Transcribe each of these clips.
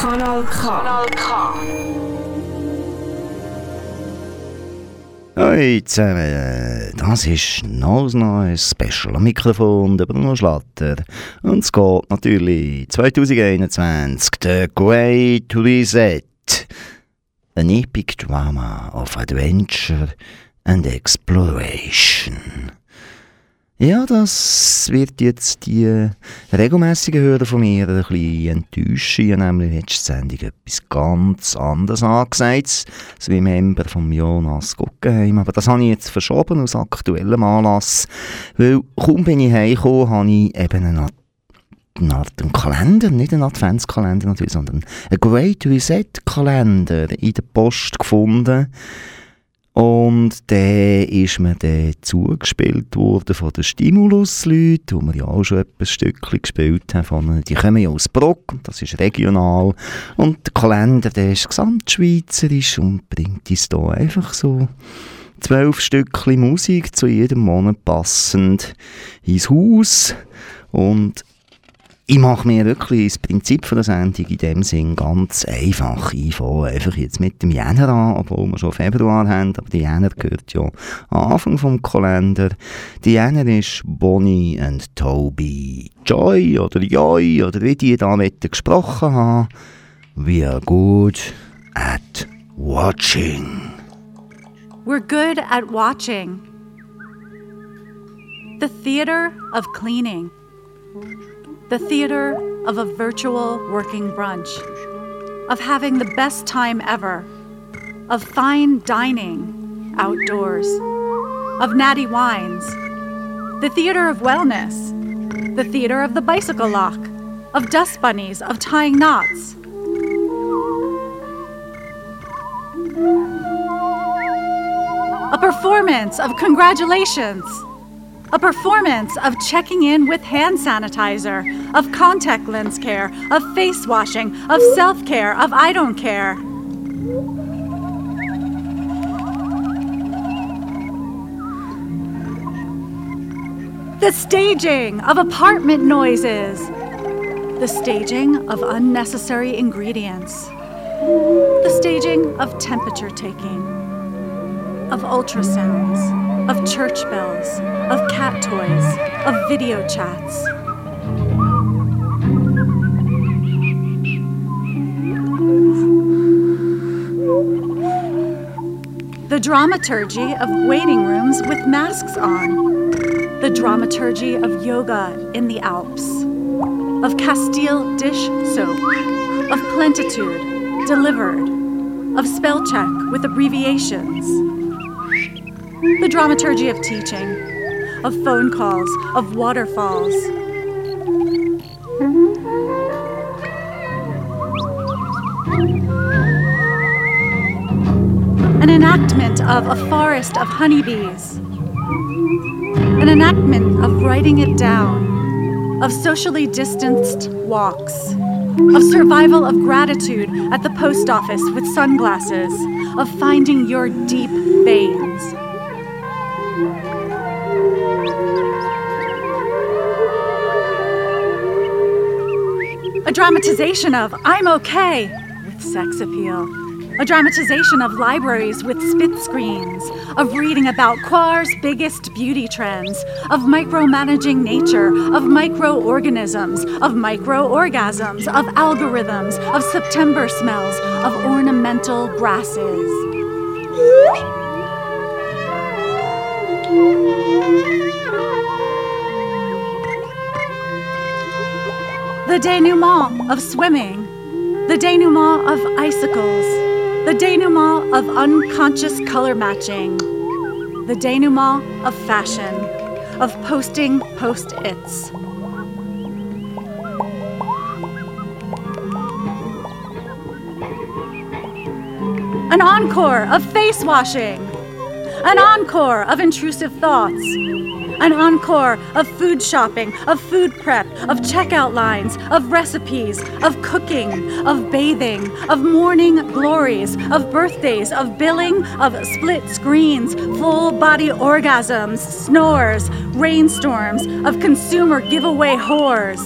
Kanal K. Kanal K. Hallo zusammen, das ist noch ein neues Special am Mikrofon, der Bruno Schlatter. Und es geht natürlich 2021, The Great Reset. An epic drama of adventure and exploration. Ja, das wird jetzt die regelmäßigen Hörer von mir ein bisschen enttäuschen. Ich habe nämlich letzte Sendung etwas ganz anderes angesagt, so wie Member von Jonas Guggenheim. Aber das habe ich jetzt verschoben aus aktuellem Anlass, weil kaum bin ich heimgekommen, habe ich eben eine eine Art einen Kalender, nicht einen Adventskalender natürlich, sondern einen Great Reset Kalender in der Post gefunden und der ist mir dann zugespielt worden von den Stimulus-Leuten, wo wir ja auch schon ein Stückchen gespielt haben. Die kommen ja aus Bruck, das ist regional. Und der Kalender, der ist gesamtschweizerisch und bringt uns da einfach so zwölf Stückchen Musik zu jedem Monat passend ins Haus. Und ich mache mir wirklich das Prinzip von der Sendung in dem Sinn ganz einfach. Ich fange einfach jetzt mit dem Jänner an, obwohl wir schon Februar haben, aber der Jänner gehört ja am Anfang vom Kalender. Der Jänner ist Bonnie and Toby Joy oder Joy oder wie die da gesprochen haben. We are good at watching. We're good at watching. The theater of cleaning. The theater of a virtual working brunch, of having the best time ever, of fine dining outdoors, of natty wines, the theater of wellness, the theater of the bicycle lock, of dust bunnies, of tying knots. A performance of congratulations a performance of checking in with hand sanitizer, of contact lens care, of face washing, of self care, of I don't care. The staging of apartment noises. The staging of unnecessary ingredients. The staging of temperature taking. Of ultrasounds of church bells, of cat toys, of video chats. The dramaturgy of waiting rooms with masks on. The dramaturgy of yoga in the Alps. Of Castile dish soap. Of plentitude delivered. Of spell check with abbreviations the dramaturgy of teaching, of phone calls, of waterfalls. An enactment of a forest of honeybees. An enactment of writing it down, of socially distanced walks, of survival of gratitude at the post office with sunglasses, of finding your deep veins. Dramatization of I'm okay with sex appeal. A dramatization of libraries with spit screens, of reading about Quar's biggest beauty trends, of micromanaging nature, of microorganisms, of microorgasms, of algorithms, of September smells, of ornamental grasses. The denouement of swimming, the denouement of icicles, the denouement of unconscious color matching, the denouement of fashion, of posting post its. An encore of face washing, an encore of intrusive thoughts an encore of food shopping, of food prep, of checkout lines, of recipes, of cooking, of bathing, of morning glories, of birthdays, of billing, of split screens, full body orgasms, snores, rainstorms, of consumer giveaway whores.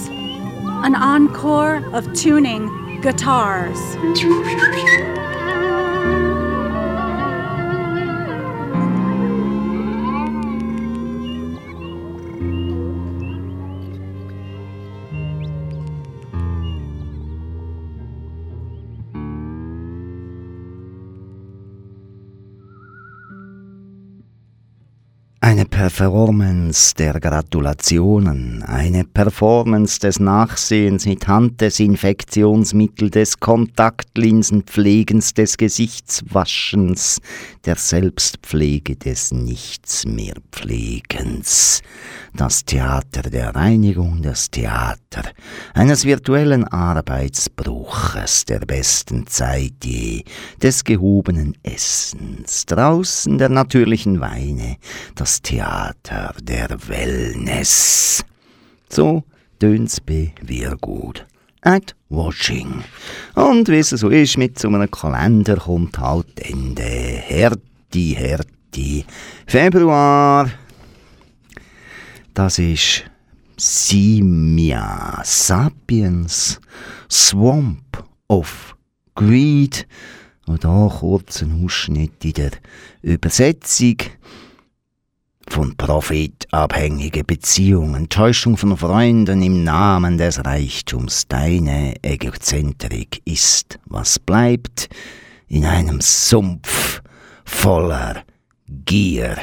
An encore of tuning guitars. Performance der Gratulationen, eine Performance des Nachsehens mit Handdesinfektionsmittel, des Kontaktlinsenpflegens, des Gesichtswaschens, der Selbstpflege, des Nichts mehr Pflegens. Das Theater der Reinigung, das Theater eines virtuellen Arbeitsbruches, der besten Zeit je, des gehobenen Essens, draußen der natürlichen Weine, das das Theater der Wellness. So tönt's bei wir gut. At Watching. Und wie es so ist, mit so einem Kalender kommt halt Ende. Härti, Härti. Februar. Das ist Simia Sapiens Swamp of Greed. Und da kurz ein Ausschnitt in der Übersetzung von profitabhängige Beziehungen, Täuschung von Freunden im Namen des Reichtums. Deine Egozentrik ist, was bleibt, in einem Sumpf voller Gier.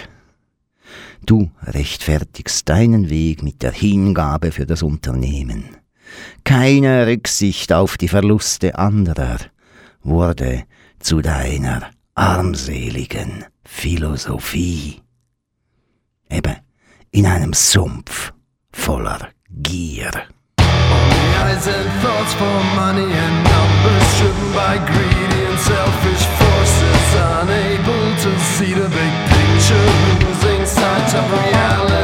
Du rechtfertigst deinen Weg mit der Hingabe für das Unternehmen. Keine Rücksicht auf die Verluste anderer wurde zu deiner armseligen Philosophie eben in einem Sumpf voller Gier. eyes and thoughts for money and numbers driven by greedy and selfish forces unable to see the big picture losing sight of reality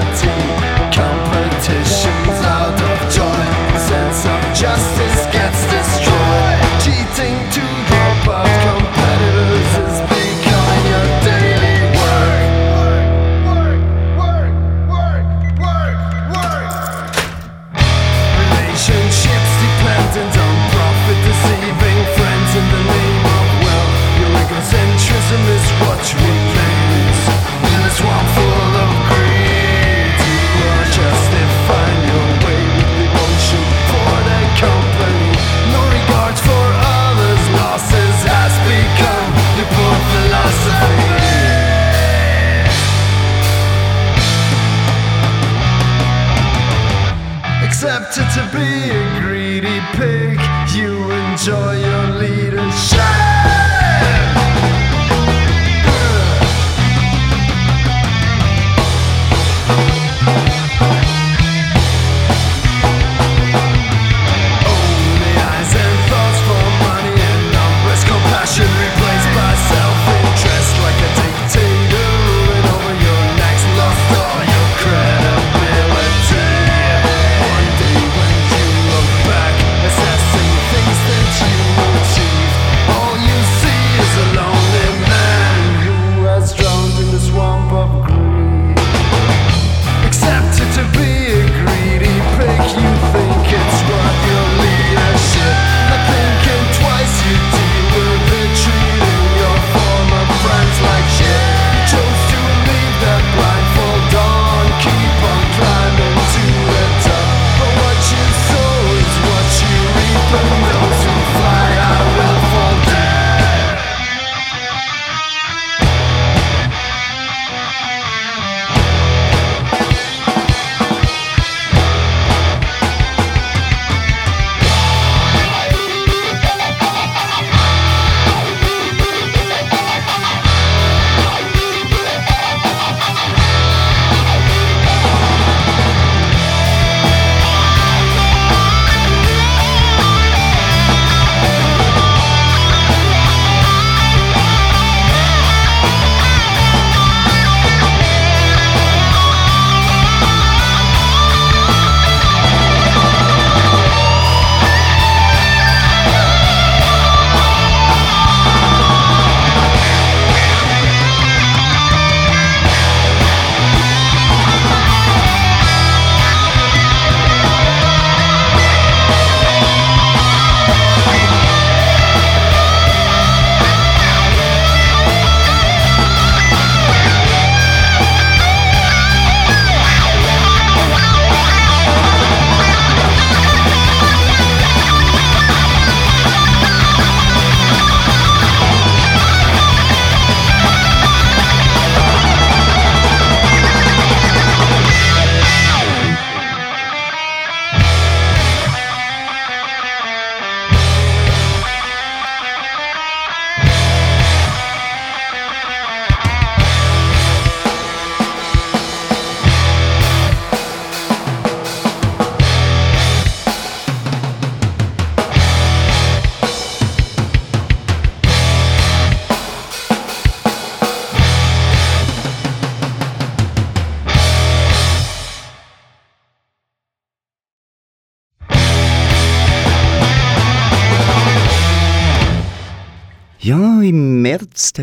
justice gets destroyed cheating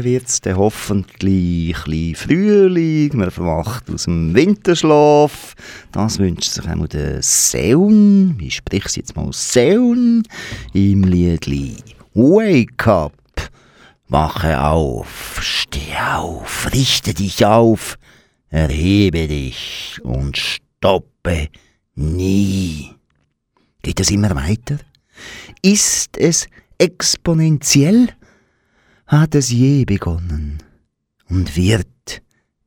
März wird es hoffentlich ein Frühling, man verwacht aus dem Winterschlaf. Das wünscht sich auch der Seun, ich spreche es jetzt mal Seun, im Liedli Wake Up. Wache auf, steh auf, richte dich auf, erhebe dich und stoppe nie. Geht es immer weiter? Ist es exponentiell? Hat es je begonnen und wird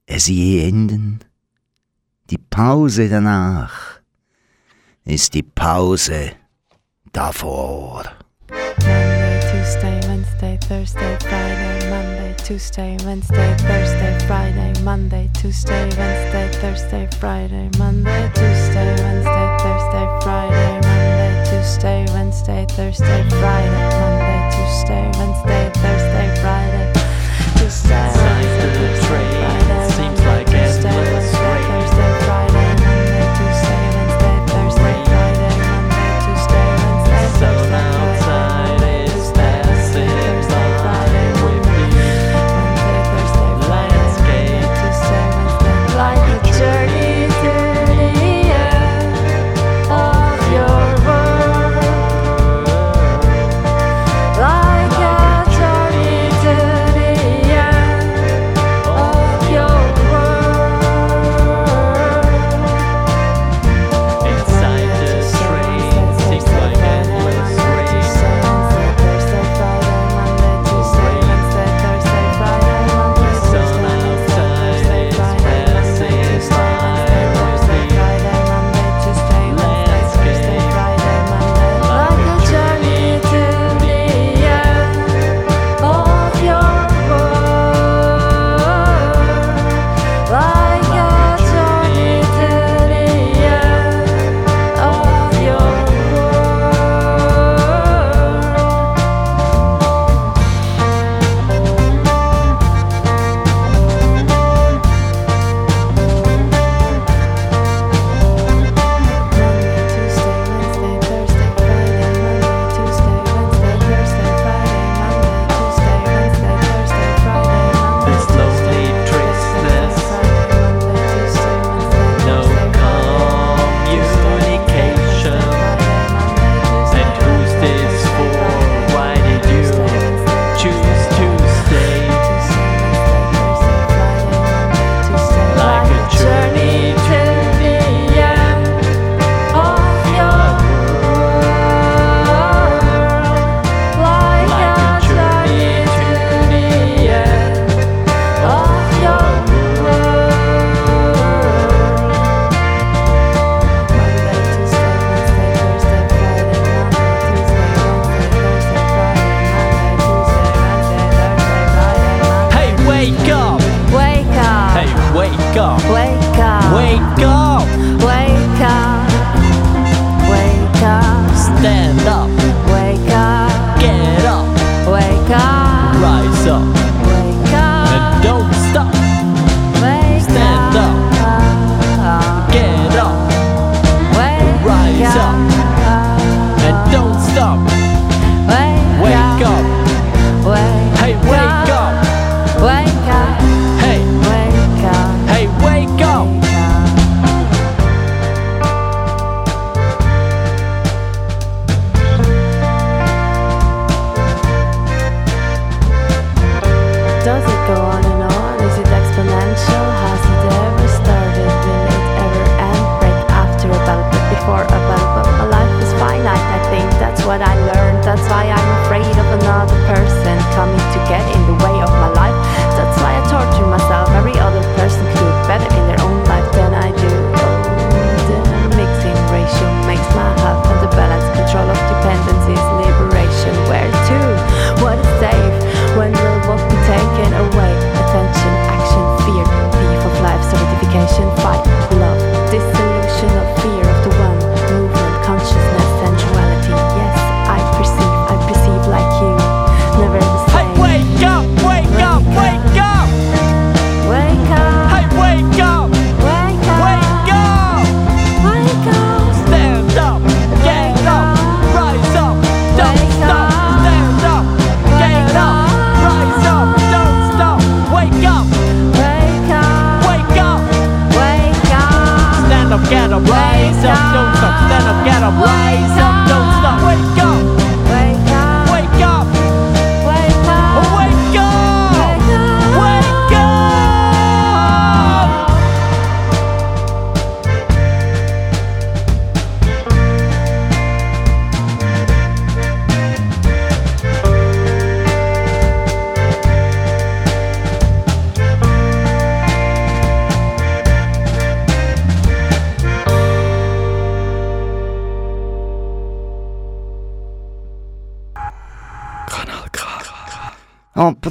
es je enden? Die Pause danach ist die Pause davor. Monday, Tuesday, Wednesday, Thursday, Friday, Monday, Tuesday, Wednesday, Thursday, Friday, Monday, Tuesday, Wednesday, Thursday, Friday, Monday, Tuesday, Wednesday, Thursday, Friday, Monday, Tuesday, Wednesday, Thursday, Friday, Monday, Tuesday, Wednesday, Thursday, Friday, Tuesday, Wednesday, Thursday, Friday,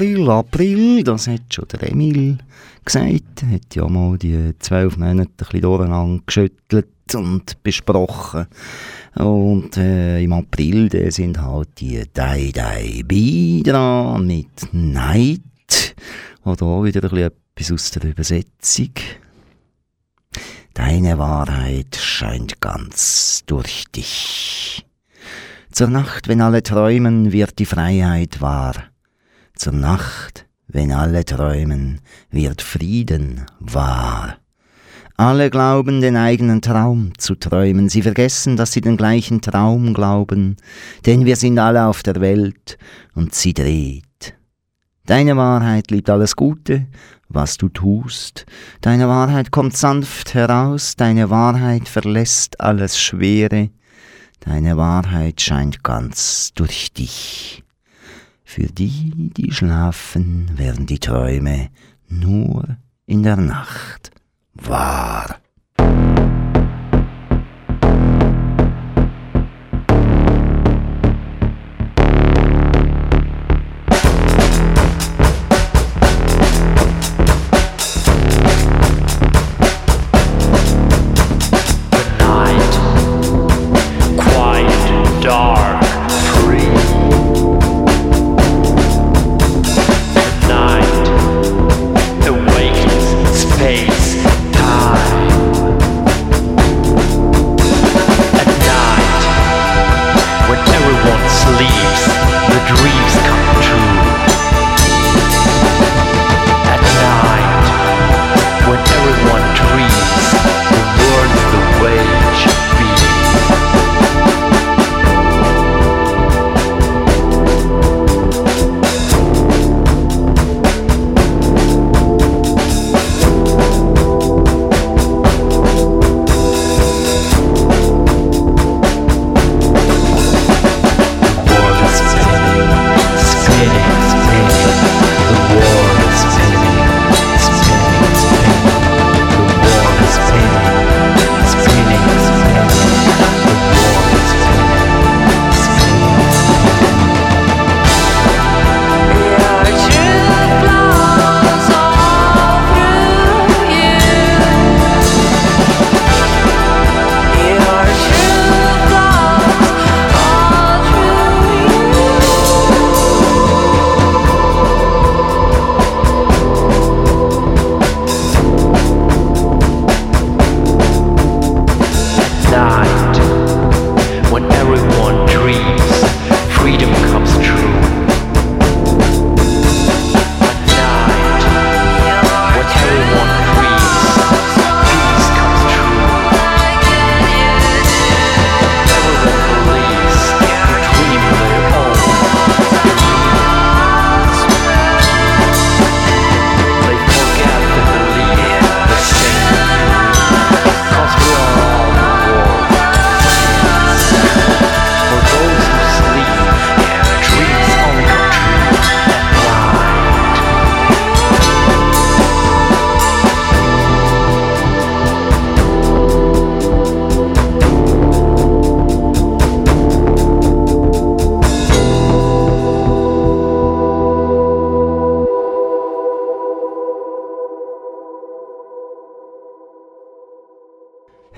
April, April, das hat schon der Emil gesagt. Er hat ja mal die zwölf Monate ein bisschen durcheinander geschüttelt und besprochen. Und äh, im April sind halt die Dai Dai Bi dran mit Night. Oder auch wieder ein bisschen etwas aus der Übersetzung. Deine Wahrheit scheint ganz durch dich. Zur Nacht, wenn alle träumen, wird die Freiheit wahr. Zur Nacht, wenn alle träumen, wird Frieden wahr. Alle glauben den eigenen Traum zu träumen, sie vergessen, dass sie den gleichen Traum glauben, denn wir sind alle auf der Welt und sie dreht. Deine Wahrheit liebt alles Gute, was du tust, deine Wahrheit kommt sanft heraus, deine Wahrheit verlässt alles Schwere, deine Wahrheit scheint ganz durch dich. Für die, die schlafen, werden die Träume nur in der Nacht wahr.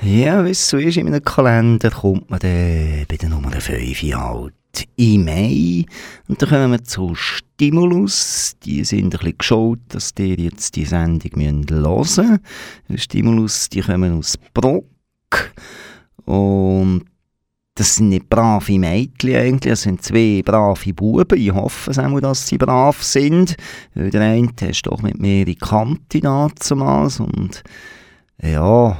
Ja, wie es so ist in einem Kalender, kommt man dann bei der Nummer 5 halt im Mai. Und dann kommen wir zu Stimulus. Die sind ein bisschen geschaut, dass die jetzt die Sendung hören müssen. Stimulus, die kommen aus Brock. Und das sind nicht brave Mädchen eigentlich, das sind zwei brave Buben. Ich hoffe es auch, dass sie brav sind. Der eine ist doch mit mehreren Kanten damals. Und ja,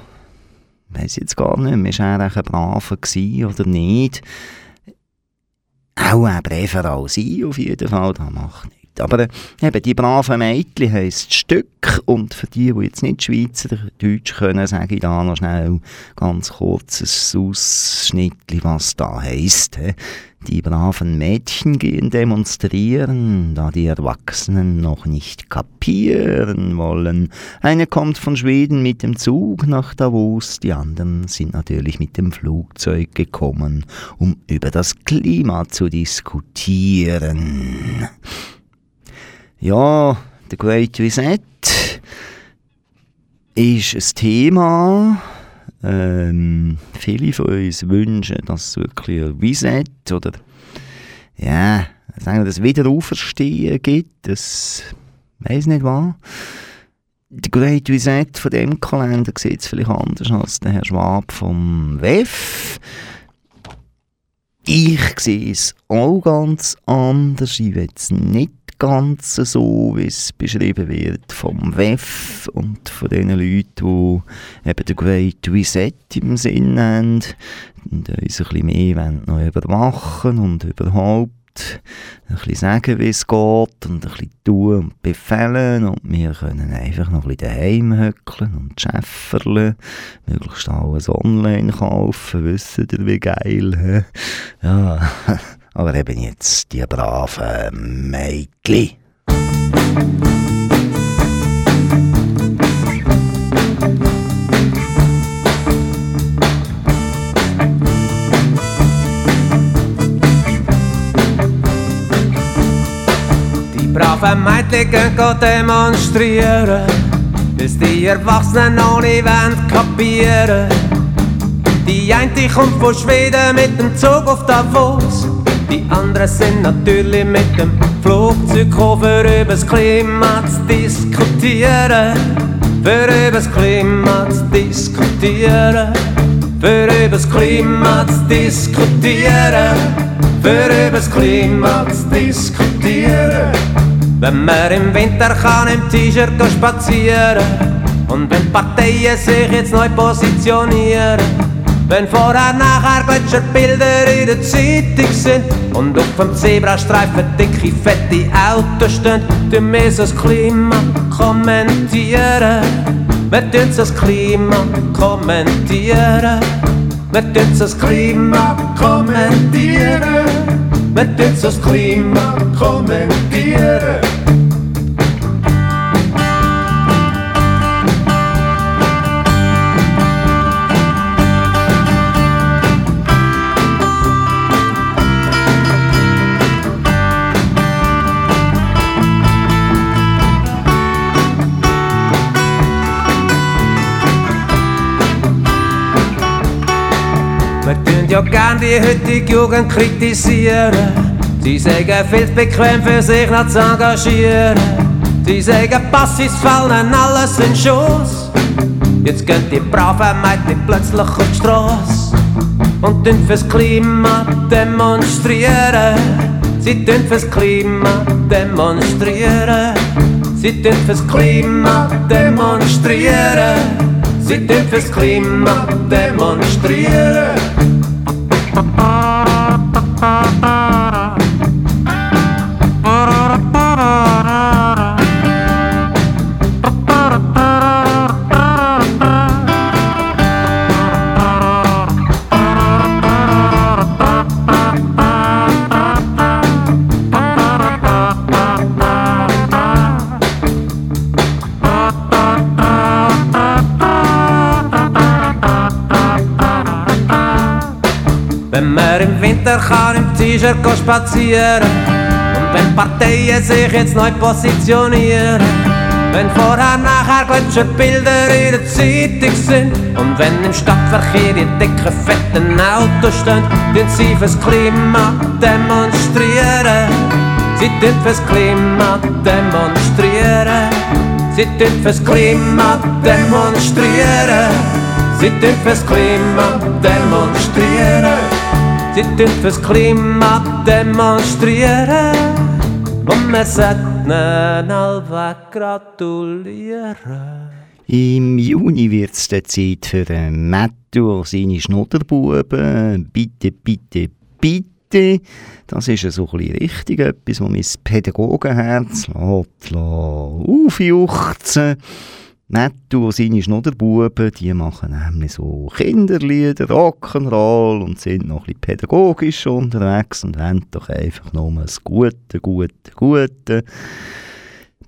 weiß jetzt gar nicht ist er ein braver oder nicht. Auch ein braver als ich auf jeden Fall, das macht nichts. Aber äh, eben, die braven Mädchen heisst Stück und für die, die jetzt nicht Schweizer Deutsch können, sage ich da noch schnell ganz kurzes Ausschnitt, was da heisst. He. Die braven Mädchen gehen demonstrieren, da die Erwachsenen noch nicht kapieren wollen. Eine kommt von Schweden mit dem Zug nach Davos, die anderen sind natürlich mit dem Flugzeug gekommen, um über das Klima zu diskutieren. Ja, der Great Reset ist ein Thema. Ähm, viele von uns wünschen, dass es wirklich ein Reset oder ja, sagen wir, das Wiederauferstehen gibt. Das weiß nicht was. Der Great Reset von dem Kalender sieht es vielleicht anders als der Herr Schwab vom WEF. Ich sehe es auch ganz anders. Ich will es nicht ganz so, wie es beschrieben wird vom WEF und von den Leuten, die eben den Great Reset im Sinn haben und uns ein bisschen mehr noch überwachen und überhaupt ein bisschen sagen, wie es geht und ein bisschen tun und befehlen und wir können einfach noch ein bisschen daheim höckeln und schäfferle, möglichst alles online kaufen, wisst ihr, wie geil, he? ja, aber eben jetzt die braven Mädchen. Die braven Mädchen gehen demonstrieren, bis die Erwachsenen noch nicht kapieren. Die eine kommt von Schweden mit dem Zug auf Davos, die anderen sind natürlich mit dem Flugzeug gekommen, für übers Klima zu diskutieren. Für übers Klima zu diskutieren. Für übers Klima zu diskutieren. Für übers Klima zu diskutieren. Wenn man im Winter kann im T-Shirt spazieren und wenn Parteien sich jetzt neu positionieren, wenn vorher nachher Gletscherbilder in der Zeitung sind und auf dem Zebrastreifen dicke, fette Autos stehen, tun wir so das Klima kommentieren. Wir tun so das Klima kommentieren. Wir tun so das Klima kommentieren. Wir tun so das Klima kommentieren. Tun ja gern die heutige Jugend kritisieren. Sie sagen viel zu bequem für sich noch zu engagieren. Sie sagen, Passis fallen alles in Schuss. Jetzt gehen die braven Mädchen plötzlich auf die Strasse und tun fürs Klima demonstrieren. Sie tun fürs Klima demonstrieren. Sie tun fürs Klima demonstrieren. Sie tun fürs Klima demonstrieren. Winter kann im T-Shirt spazieren und wenn Parteien sich jetzt neu positionieren, wenn vorher nachher Gletscherbilder in der Zeitung sind und wenn im Stadtverkehr die dicken, fetten Autos stehen, tun sie fürs Klima demonstrieren. Sie tun fürs Klima demonstrieren. Sie tun fürs Klima demonstrieren. Sie tun fürs Klima demonstrieren. Sie tun fürs Klima demonstrieren. Und wir sollten allweg gratulieren. Im Juni wird es Zeit für Mattu und seine Schnudderbuben. Bitte, bitte, bitte. Das ist so ein richtig etwas, was mein Pädagogenherz lässt, aufjuchzen Mattu und seine Schnudderbuben, die machen nämlich so Kinderlieder, Rock'n'Roll und sind noch ein bisschen pädagogisch unterwegs und haben doch einfach nur das Gute, Gute, Gute.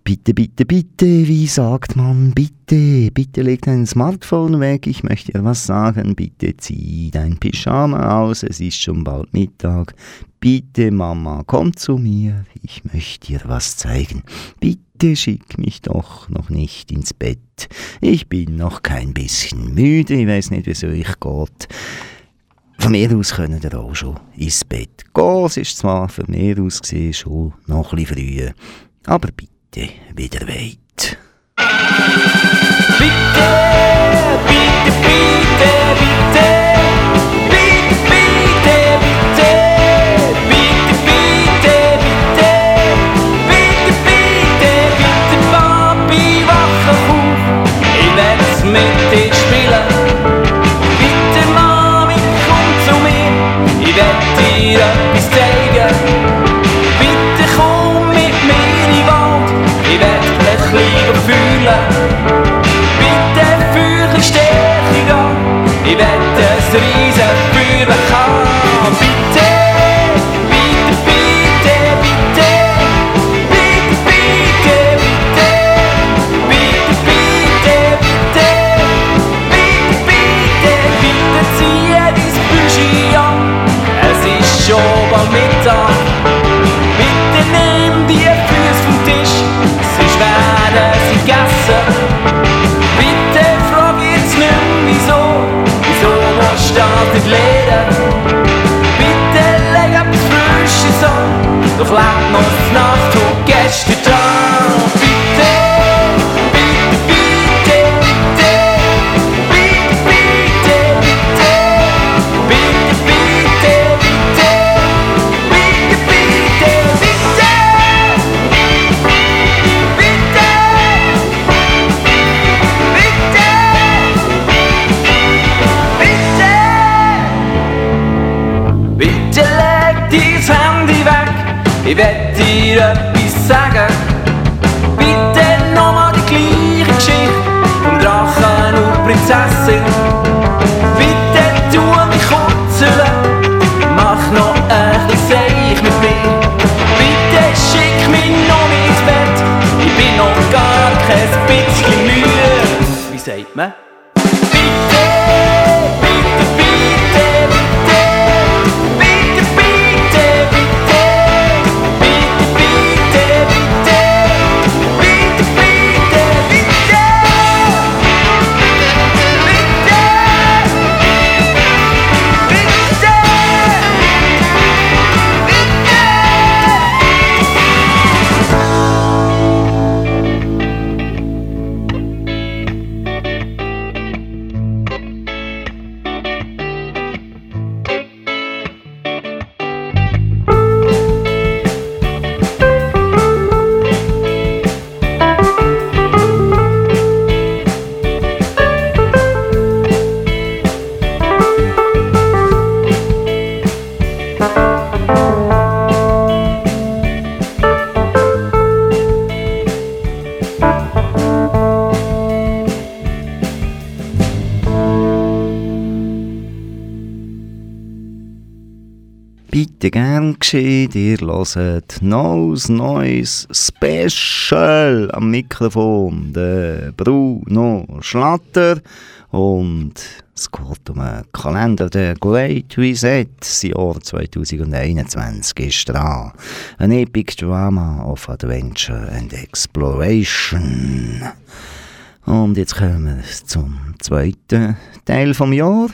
Bitte, bitte, bitte, wie sagt man bitte? Bitte leg dein Smartphone weg, ich möchte dir was sagen. Bitte zieh dein Pyjama aus, es ist schon bald Mittag. Bitte, Mama, komm zu mir, ich möchte dir was zeigen. Bitte schick mich doch noch nicht ins Bett. Ich bin noch kein bisschen müde, ich weiß nicht, wieso ich geht. Von mir aus können ihr auch schon ins Bett gehen. Es ist zwar von mir aus gesehen schon noch ein bisschen früh, aber bitte bitte wieder weit. Bitte, bitte, bitte, bitte. Bitte, dir etwas zeigen. Bitte komm mit mir in den Wald, ich werd dich lieber fühlen. Bitte fühl dich stärker an, ich werde ein riesen Feuer haben. Bitte Bitte gern geschehen, ihr hört Neues, Neues Special am Mikrofon, der Bruno Schlatter. Und es geht um einen Kalender, der Great Reset, das Jahr 2021 ist dran. Ein Epic Drama of Adventure and Exploration. Und jetzt kommen wir zum zweiten Teil vom Jahr.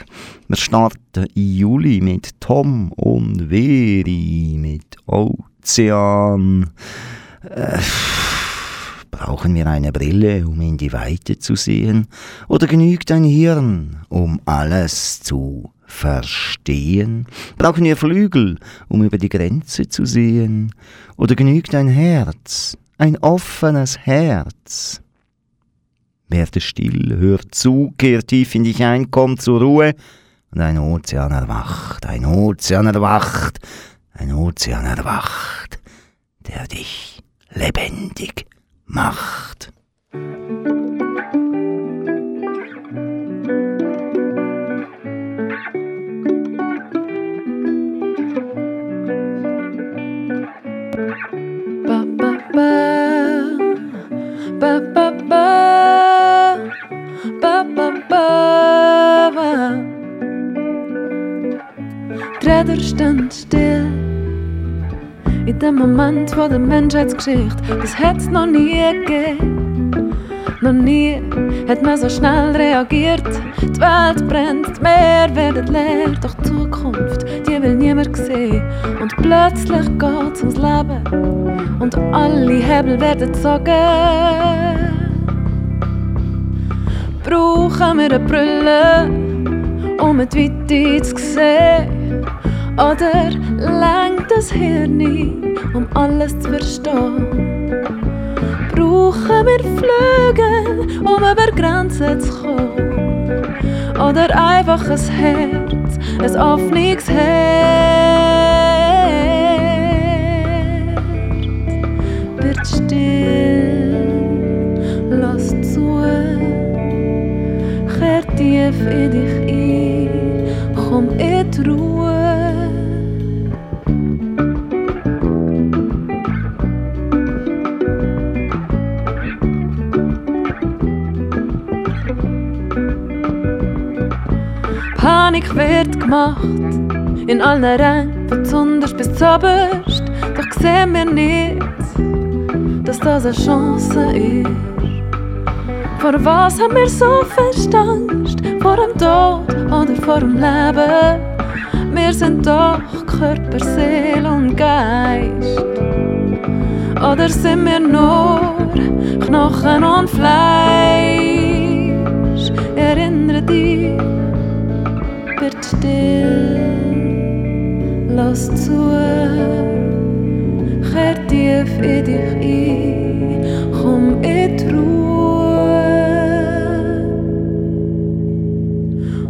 Wir starten im Juli mit Tom und Veri, mit Ozean. Äh, brauchen wir eine Brille, um in die Weite zu sehen? Oder genügt ein Hirn, um alles zu verstehen? Brauchen wir Flügel, um über die Grenze zu sehen? Oder genügt ein Herz, ein offenes Herz? Werde still, hör zu, kehr tief in dich ein, komm zur Ruhe. Und ein Ozean erwacht, ein Ozean erwacht, ein Ozean erwacht, der dich lebendig macht. ba ba ba ba ba ba Die Räder stehen still in dem Moment von der Menschheitsgeschichte, das hat's noch nie gegeben. Noch nie hat man so schnell reagiert. Die Welt brennt, die Meer werden leer. Doch die Zukunft, die will niemand sehen. Und plötzlich geht's ums Leben. Und alle Hebel werden gezogen. Brauchen wir eine Brille, um die Weite zu sehen? Oder lenkt das Hirn, um alles zu verstehen? Brauchen wir Flügel, um über Grenzen zu kommen? Oder einfach ein Herz, ein offenes Herz? Wird still, tief in dich ein, komm in die Ruhe. Panik wird gemacht, in allen Rängen, von zuunterst bis zuoberst. Doch sehen wir nicht, dass das eine Chance ist. Vor was haben wir so fest Angst? Vor dem Tod oder vor dem Leben? Wir sind doch Körper, Seele und Geist. Oder sind wir nur Knochen und Fleisch? Erinnere dich, wird still, lass zu, kehr tief in dich ein, komm in die Ruhe.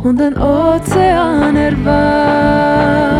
Und ein Ozean erwacht.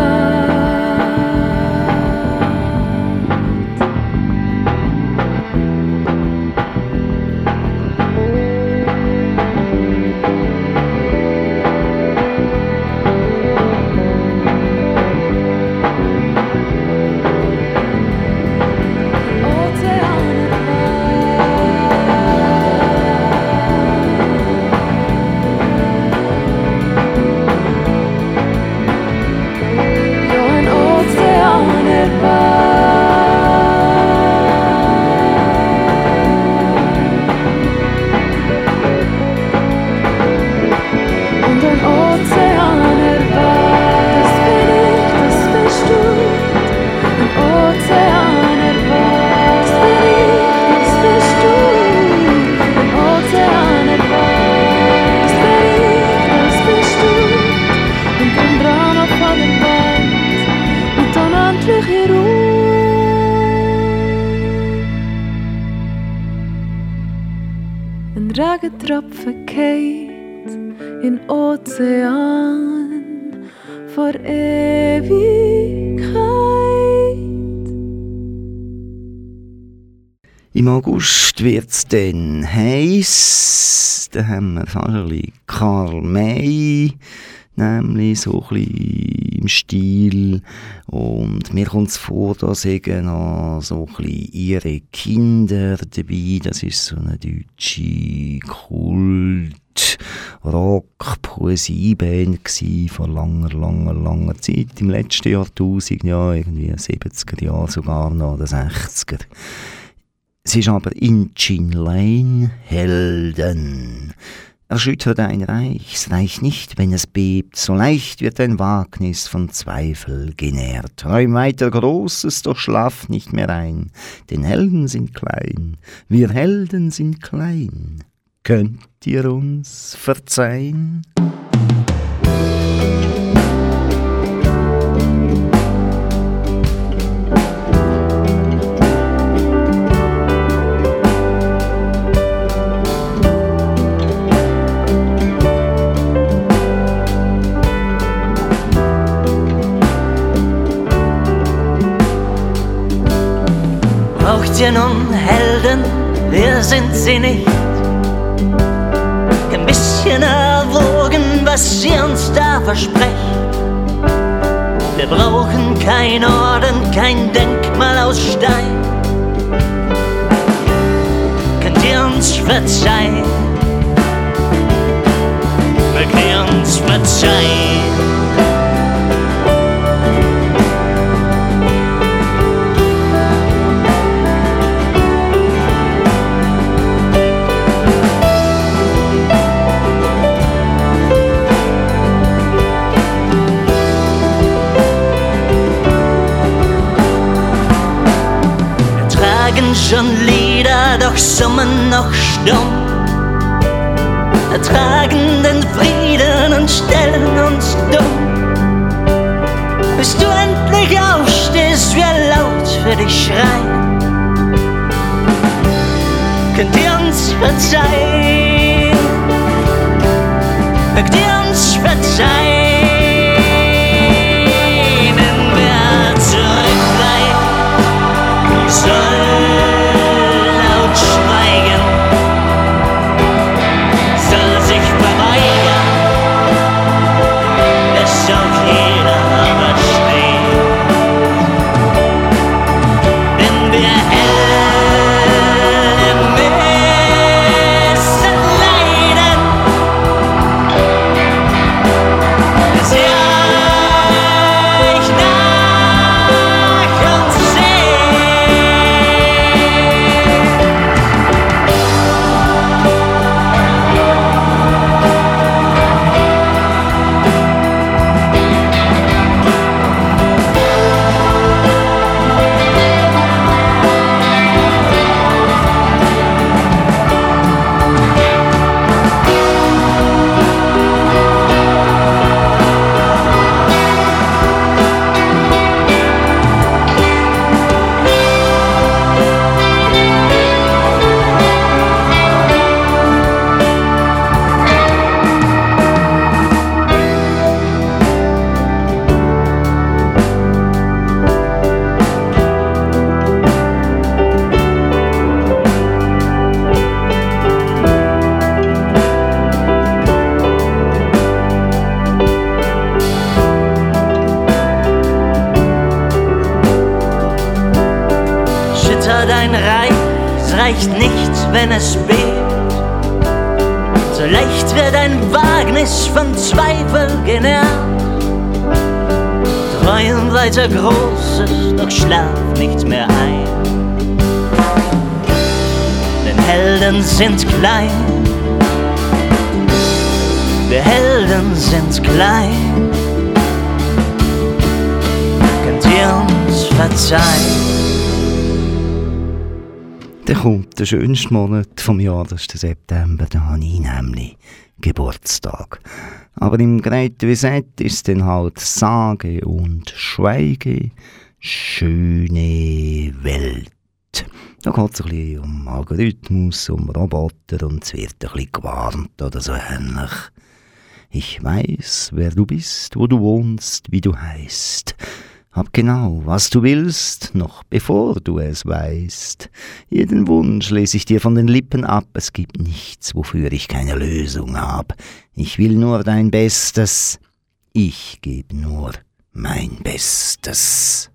Wird es dann heiß. Da haben wir bisschen Karl May, nämlich so ein im Stil. Und mir kommt es vor, da sagen noch so ein ihre Kinder dabei. Das ist so eine deutsche Kult. Rock-Poesieband vor langer, langer, langer Zeit, im letzten Jahrtausend, ja, irgendwie 70er Jahre sogar noch, oder 60er. Es ist aber in Chin Lane Helden. Erschüttert ein Reich, es reicht nicht, wenn es bebt, so leicht wird ein Wagnis von Zweifel genährt. Träum weiter Großes, doch schlaf nicht mehr ein, denn Helden sind klein, wir Helden sind klein. Könnt ihr uns verzeihen? Sie nicht. Ein bisschen erwogen, was sie uns da versprechen. Wir brauchen kein Orden, kein Denkmal aus Stein. Könnt ihr uns verzeihen? Könnt ihr uns verzeihen? Schon Lieder, doch summen noch stumm. Wir tragen den Frieden und stellen uns dumm. Bis du endlich aufstehst, wir laut für dich schreien. Könnt ihr uns verzeihen? Könnt ihr uns verzeihen? Sind klein. Könnt ihr uns verzeihen? Dann kommt der schönste Monat vom Jahr, das ist der September, da habe ich nämlich Geburtstag. Aber im Greite Visett ist dann halt sage und schweige, schöne Welt. Da geht es ein bisschen um Algorithmus, um Roboter und es wird ein bisschen gewarnt oder so ähnlich. Ich weiß, wer du bist, wo du wohnst, wie du heißt. Hab genau, was du willst, noch bevor du es weißt. Jeden Wunsch lese ich dir von den Lippen ab, es gibt nichts, wofür ich keine Lösung hab. Ich will nur dein Bestes, ich geb nur mein Bestes.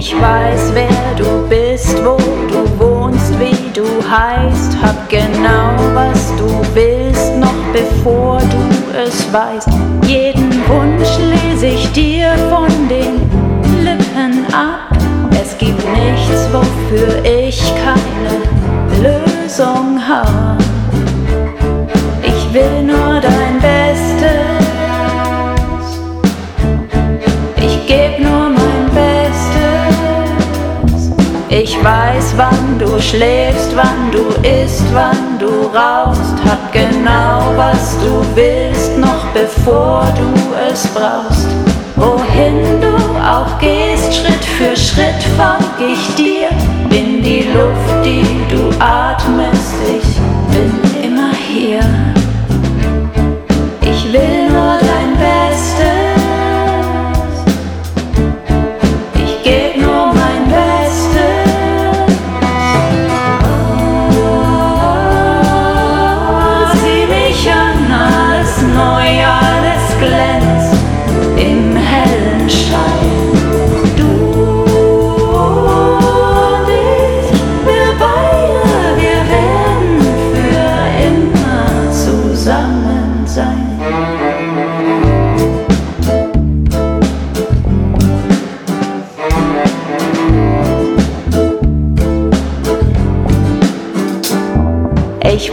Ich weiß, wer du bist, wo du wohnst, wie du heißt. Hab genau, was du willst, noch bevor du es weißt. Jeden Wunsch lese ich dir von den Lippen ab. Es gibt nichts, wofür ich keine Lösung hab. Ich will nur dein Bestes. Ich geb nur Ich weiß, wann du schläfst, wann du isst, wann du rauchst. Hab genau, was du willst, noch bevor du es brauchst. Wohin du auch gehst, Schritt für Schritt folg ich dir. Bin die Luft, die du atmest, ich bin immer hier. Ich will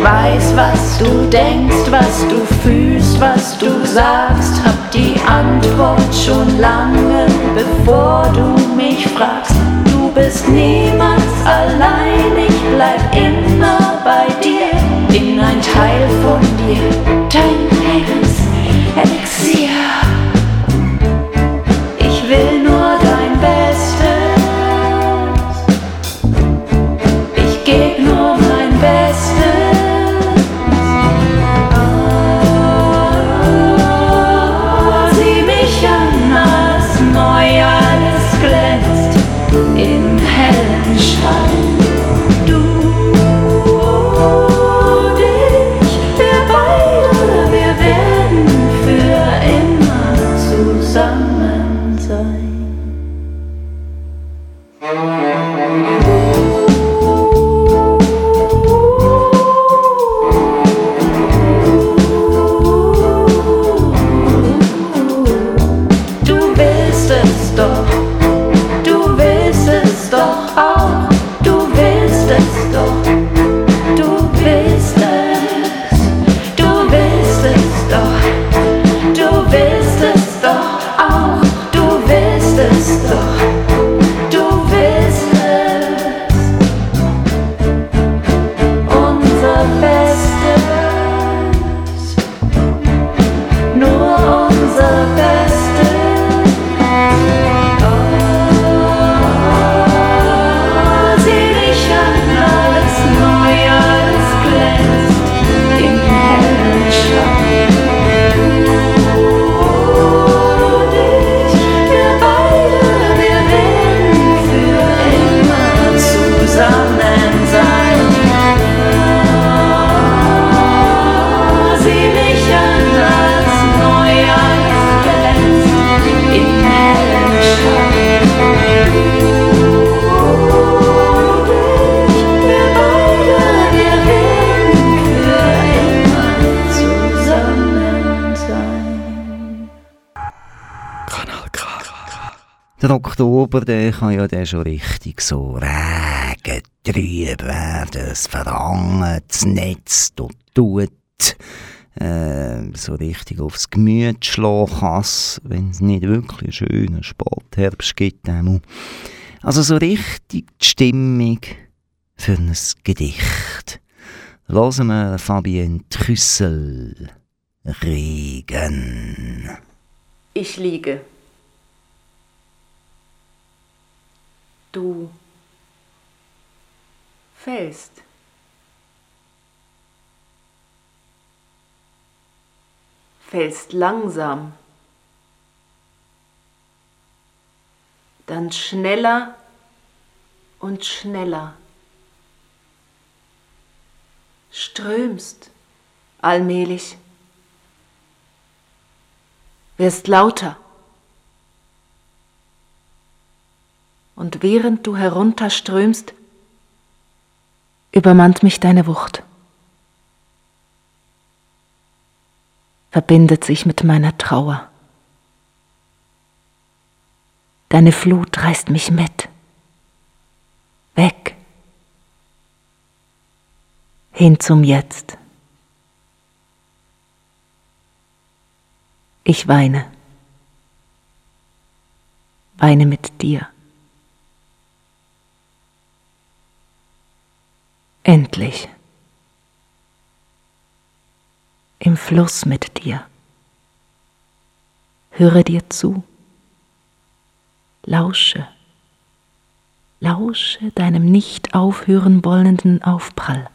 weiß, was du denkst, was du fühlst, was du sagst. Hab die Antwort schon lange, bevor du mich fragst. Du bist niemals allein, ich bleib immer bei dir. Bin ein Teil von dir, dein Lebenselixier. Oktober, der kann ja der schon richtig so Regen, trüb werden, das Verlangen, das Netz, dort tut, äh, so richtig aufs Gemüt schlagen kann's, wenn es nicht wirklich schönen Spätherbst gibt. Also so richtig die Stimmung für ein Gedicht. Hören wir Fabienne Trüssel. Regen. Ich liege. Du fällst. Fällst langsam. Dann schneller und schneller. Strömst allmählich. Wirst lauter. Und während du herunterströmst, übermannt mich deine Wucht. Verbindet sich mit meiner Trauer. Deine Flut reißt mich mit. Weg. Hin zum Jetzt. Ich weine. Weine mit dir. Endlich. Im Fluss mit dir. Höre dir zu. Lausche. Lausche deinem nicht aufhören wollenden Aufprall.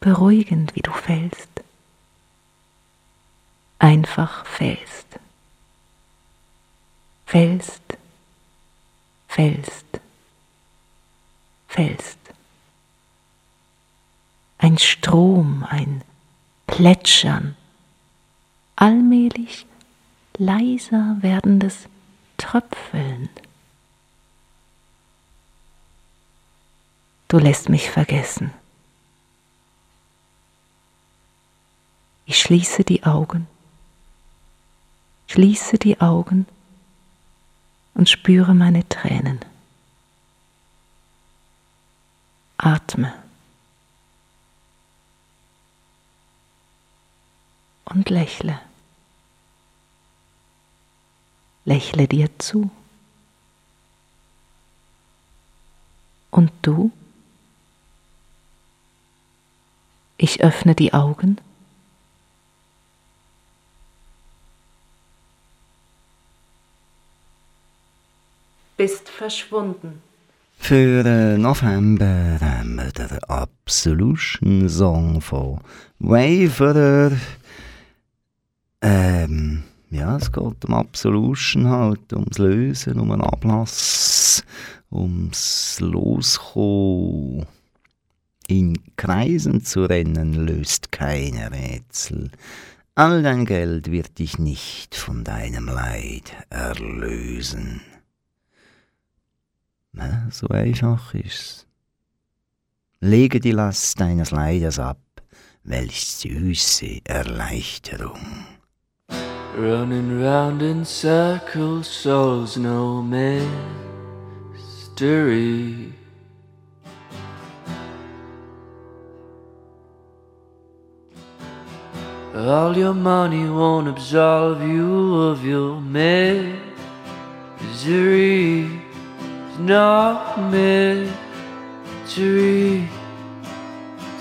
Beruhigend, wie du fällst. Einfach fällst. Fällst, fällst, fällst. Ein Strom, ein Plätschern, allmählich leiser werdendes Tröpfeln. Du lässt mich vergessen. Ich schließe die Augen, schließe die Augen und spüre meine Tränen. Atme, und lächle. Lächle dir zu. Und du? Ich öffne die Augen. Bist verschwunden. Für den November haben wir den Absolution Song von Waverer. Ähm, ja, es geht um Absolution halt, ums Lösen, um einen Ablass, ums Loskommen. In Kreisen zu rennen löst keine Rätsel. All dein Geld wird dich nicht von deinem Leid erlösen. Na, so einfach ist's. Lege die Last deines Leides ab, welch süße Erleichterung. Running round in circles, souls no mystery. All your money won't absolve you of your misery. It's not mystery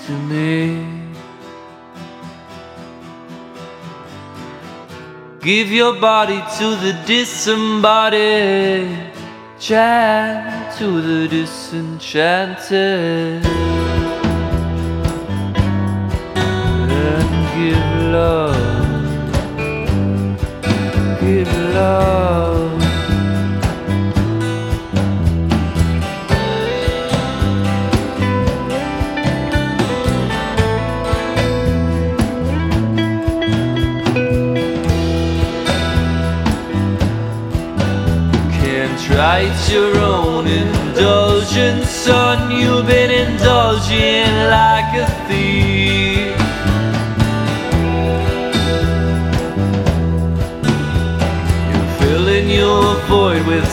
to me. Give your body to the disembodied, chant to the disenchanted, and give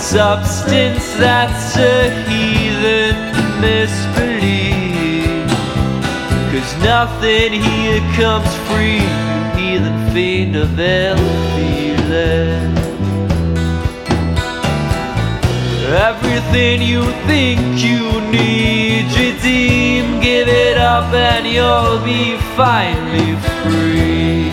substance that's a heathen misbelief. Cause nothing here comes free, heathen fiend of feeling. Everything you think you need, redeem, give it up, and you'll be finally free.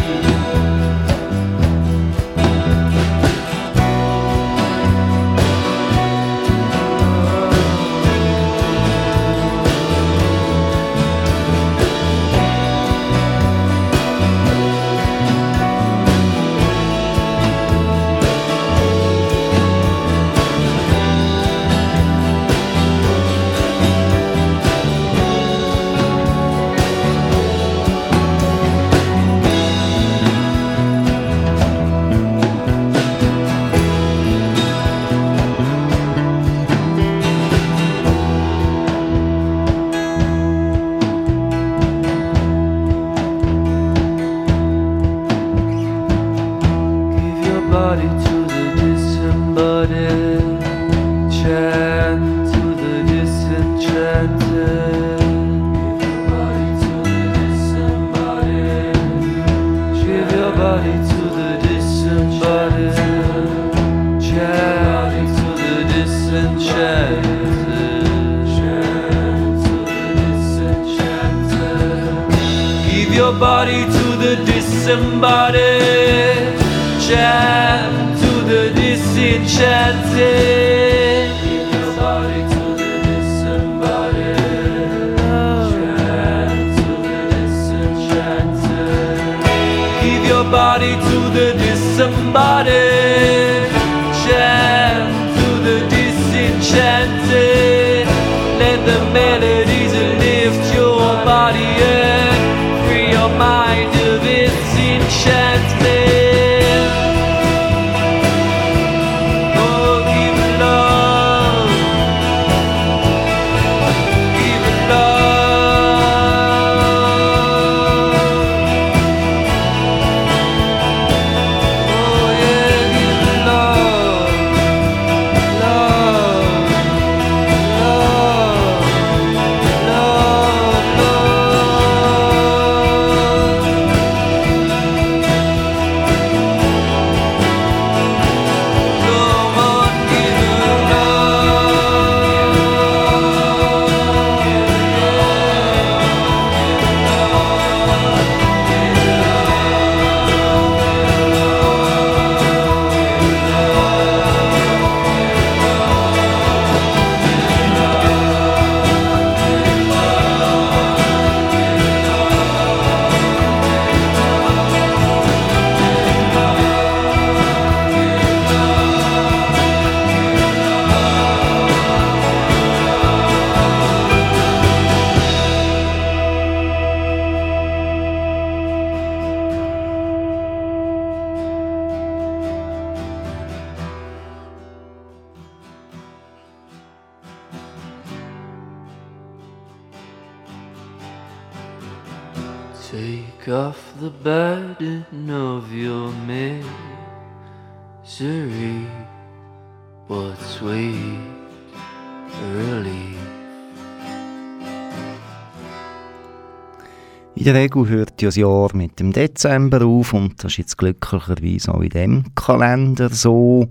In der Regel hört ja das Jahr mit dem Dezember auf und das ist jetzt glücklicherweise auch in dem Kalender so.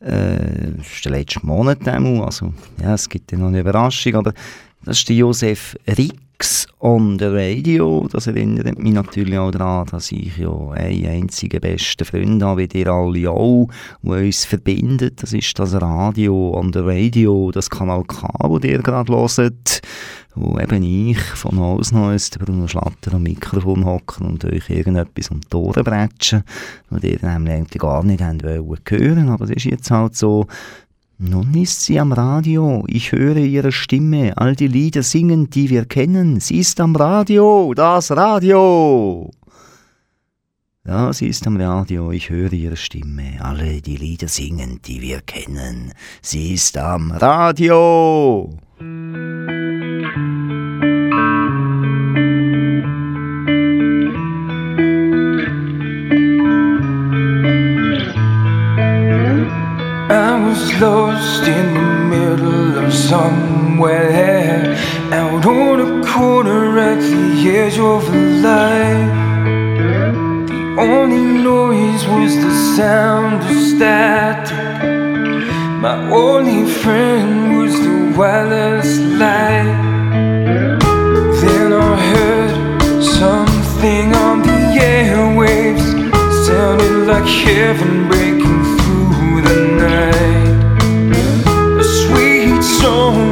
Äh, das ist der letzte Monat also ja, es gibt ja noch eine Überraschung, aber das ist der Josef Rix on the Radio. Das erinnert mich natürlich auch daran, dass ich ja einen einzigen besten Freund habe, wie ihr alle auch, der uns verbindet. Das ist das Radio on the Radio, das Kanal K, wo ihr gerade hört wo eben ich von Haus der Bruno Schlatter am Mikrofon hocken und euch irgendetwas um die Ohren bretschen, was ihr nämlich eigentlich gar nicht wollen hören, aber das ist jetzt halt so, nun ist sie am Radio, ich höre ihre Stimme, all die Lieder singen, die wir kennen, sie ist am Radio, das Radio! Ja, sie ist am Radio, ich höre ihre Stimme, alle die Lieder singen, die wir kennen, sie ist am Radio! Lost in the middle of somewhere Out on a corner at the edge of a light. The only noise was the sound of static. My only friend was the wireless light. Then I heard something on the airwaves Sounded like heaven Oh.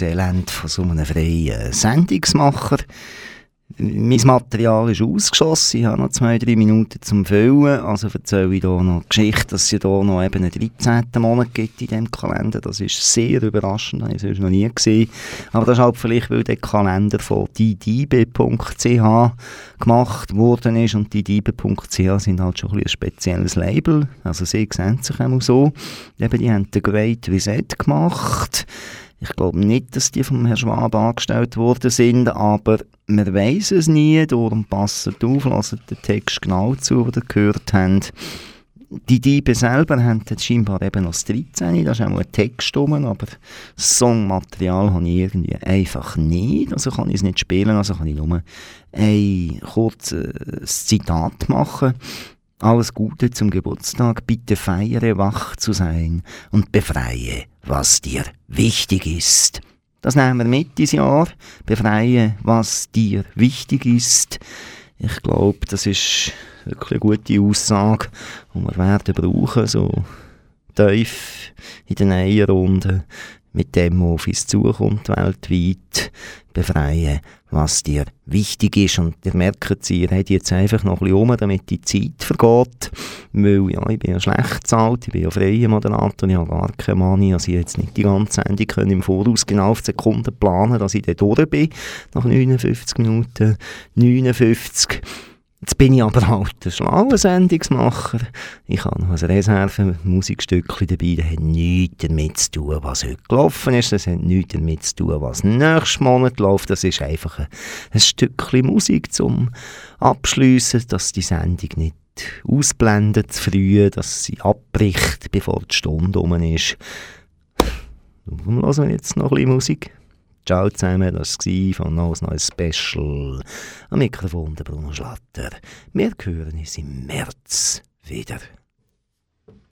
Das Elend von so einem freien Sendungsmacher. mein Material ist ausgeschossen, ich habe noch zwei, drei Minuten zum Füllen, also erzähle ich hier noch die Geschichte, dass es hier noch eben einen 13. Monat gibt in diesem Kalender, das ist sehr überraschend, das habe ich noch nie gesehen, aber das ist halt vielleicht, weil der Kalender von diediebe.ch gemacht worden ist. Und diediebe.ch sind halt schon ein, ein spezielles Label, also sie sehen sich auch so, eben die haben den Great Reset gemacht, ich glaube nicht, dass die vom Herrn Schwab angestellt worden sind, aber wir weiß es nie, darum passt auf, lasst den Text genau zu, den ihr gehört habt. Die Diebe selber haben scheinbar eben das 13, da ist auch ein Text rum, aber Songmaterial habe ich irgendwie einfach nicht, also kann ich es nicht spielen, also kann ich nur ein kurzes Zitat machen. Alles Gute zum Geburtstag, bitte feiere wach zu sein und befreie, was dir wichtig ist. Das nehmen wir mit dieses Jahr. Befreie, was dir wichtig ist. Ich glaube, das ist wirklich eine gute Aussage, die wir werden brauchen, so tief in den Eierrunden mit dem, was auf uns zukommt weltweit, befreien, was dir wichtig ist. Und ihr merkt, ihr habt jetzt einfach noch ein bisschen um, damit die Zeit vergeht. Weil, ja, ich bin ja schlecht zahlt, ich bin ja freier Moderator, ich habe gar keine Money, also ich jetzt nicht die ganze Sendung können im Voraus genau auf Sekunden planen, dass ich dort durch bin, nach 59 Minuten, 59 Jetzt bin ich aber halt ein schlauer Sendungsmacher. Ich habe noch ein Reserve-Musikstückchen dabei, das hat nichts damit zu tun, was heute gelaufen ist. Das hat nichts damit zu tun, was nächsten Monat läuft. Das ist einfach ein, ein Stückchen Musik zum Abschliessen, dass die Sendung nicht ausblendet zu früh, dass sie abbricht, bevor die Stunde um ist. Warum hören wir jetzt noch ein bisschen Musik? Ciao zusammen, das war von «Neues neues Special». Am Mikrofon der Bruno Schlatter. Wir hören uns im März wieder.